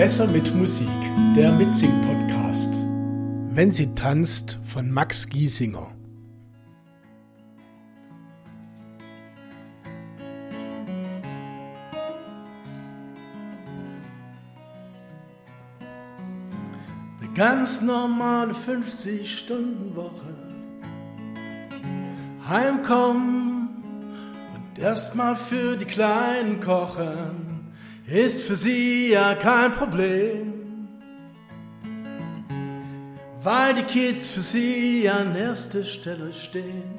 Besser mit Musik, der Mitsing-Podcast. Wenn sie tanzt von Max Giesinger. Eine ganz normale 50-Stunden-Woche. Heimkommen und erstmal für die Kleinen kochen ist für sie ja kein Problem, weil die Kids für sie an erster Stelle stehen.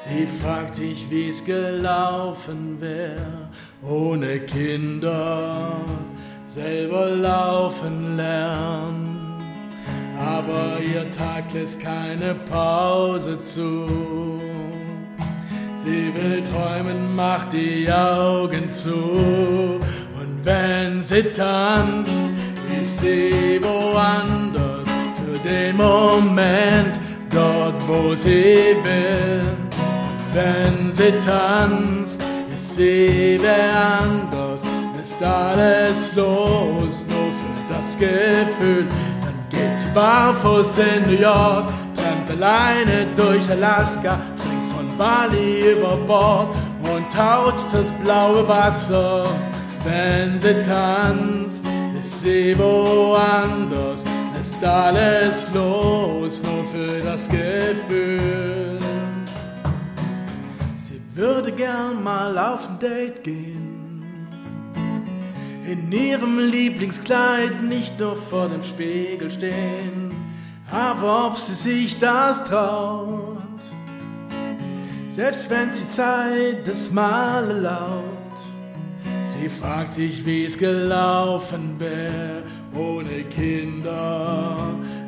Sie fragt sich, wie es gelaufen wäre, ohne Kinder selber laufen lernen. Aber ihr Tag lässt keine Pause zu. Sie will träumen, macht die Augen zu sie tanzt, ist sie woanders für den Moment, dort wo sie will. Wenn sie tanzt, ist sie wer anders, ist alles los, nur für das Gefühl. Dann geht sie barfuß in New York, rennt alleine durch Alaska, springt von Bali über Bord und taucht das blaue Wasser. Wenn sie tanzt, ist sie woanders, ist alles los, nur für das Gefühl. Sie würde gern mal auf ein Date gehen, in ihrem Lieblingskleid nicht nur vor dem Spiegel stehen, aber ob sie sich das traut, selbst wenn sie Zeit das Mal erlaubt Sie fragt sich, wie es gelaufen wäre, ohne Kinder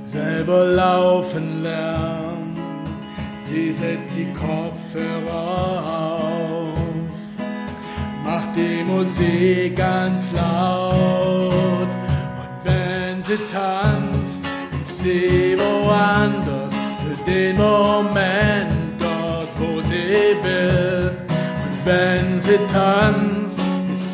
selber laufen lernen. Sie setzt die Kopfhörer auf, macht die Musik ganz laut. Und wenn sie tanzt, ist sie woanders für den Moment dort, wo sie will. Und wenn sie tanzt,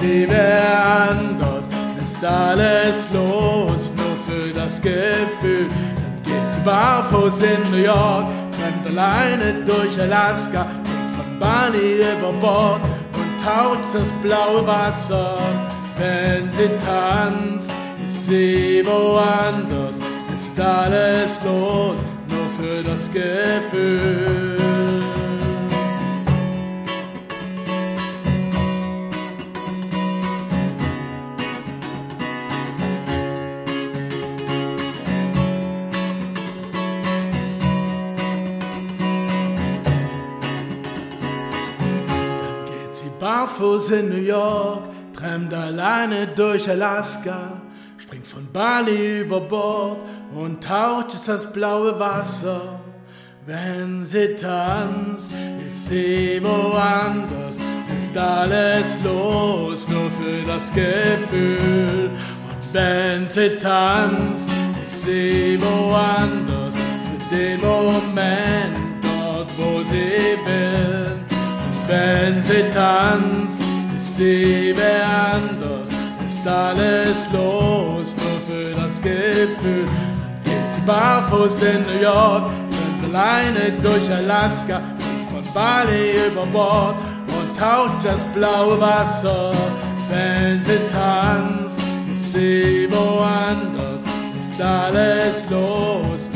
sie wer anders, ist alles los, nur für das Gefühl. Dann geht sie barfuß in New York, rennt alleine durch Alaska, geht von Bali über Bord und taucht das blaue Wasser. Wenn sie tanzt, ist sie woanders, ist alles los, nur für das Gefühl. Barfuß in New York, trampt alleine durch Alaska, springt von Bali über Bord und taucht ist das blaue Wasser. Wenn sie tanzt, ist sie woanders, ist alles los, nur für das Gefühl. Und wenn sie tanzt, ist sie woanders, für den Moment, Wenn sie tanzt, ist sie wer anders, ist alles los, nur für das Gefühl. Dann geht sie barfuß in New York, rennt alleine durch Alaska, und von Bali über Bord und taucht das blaue Wasser. Wenn sie tanzt, ist sie woanders, ist alles los.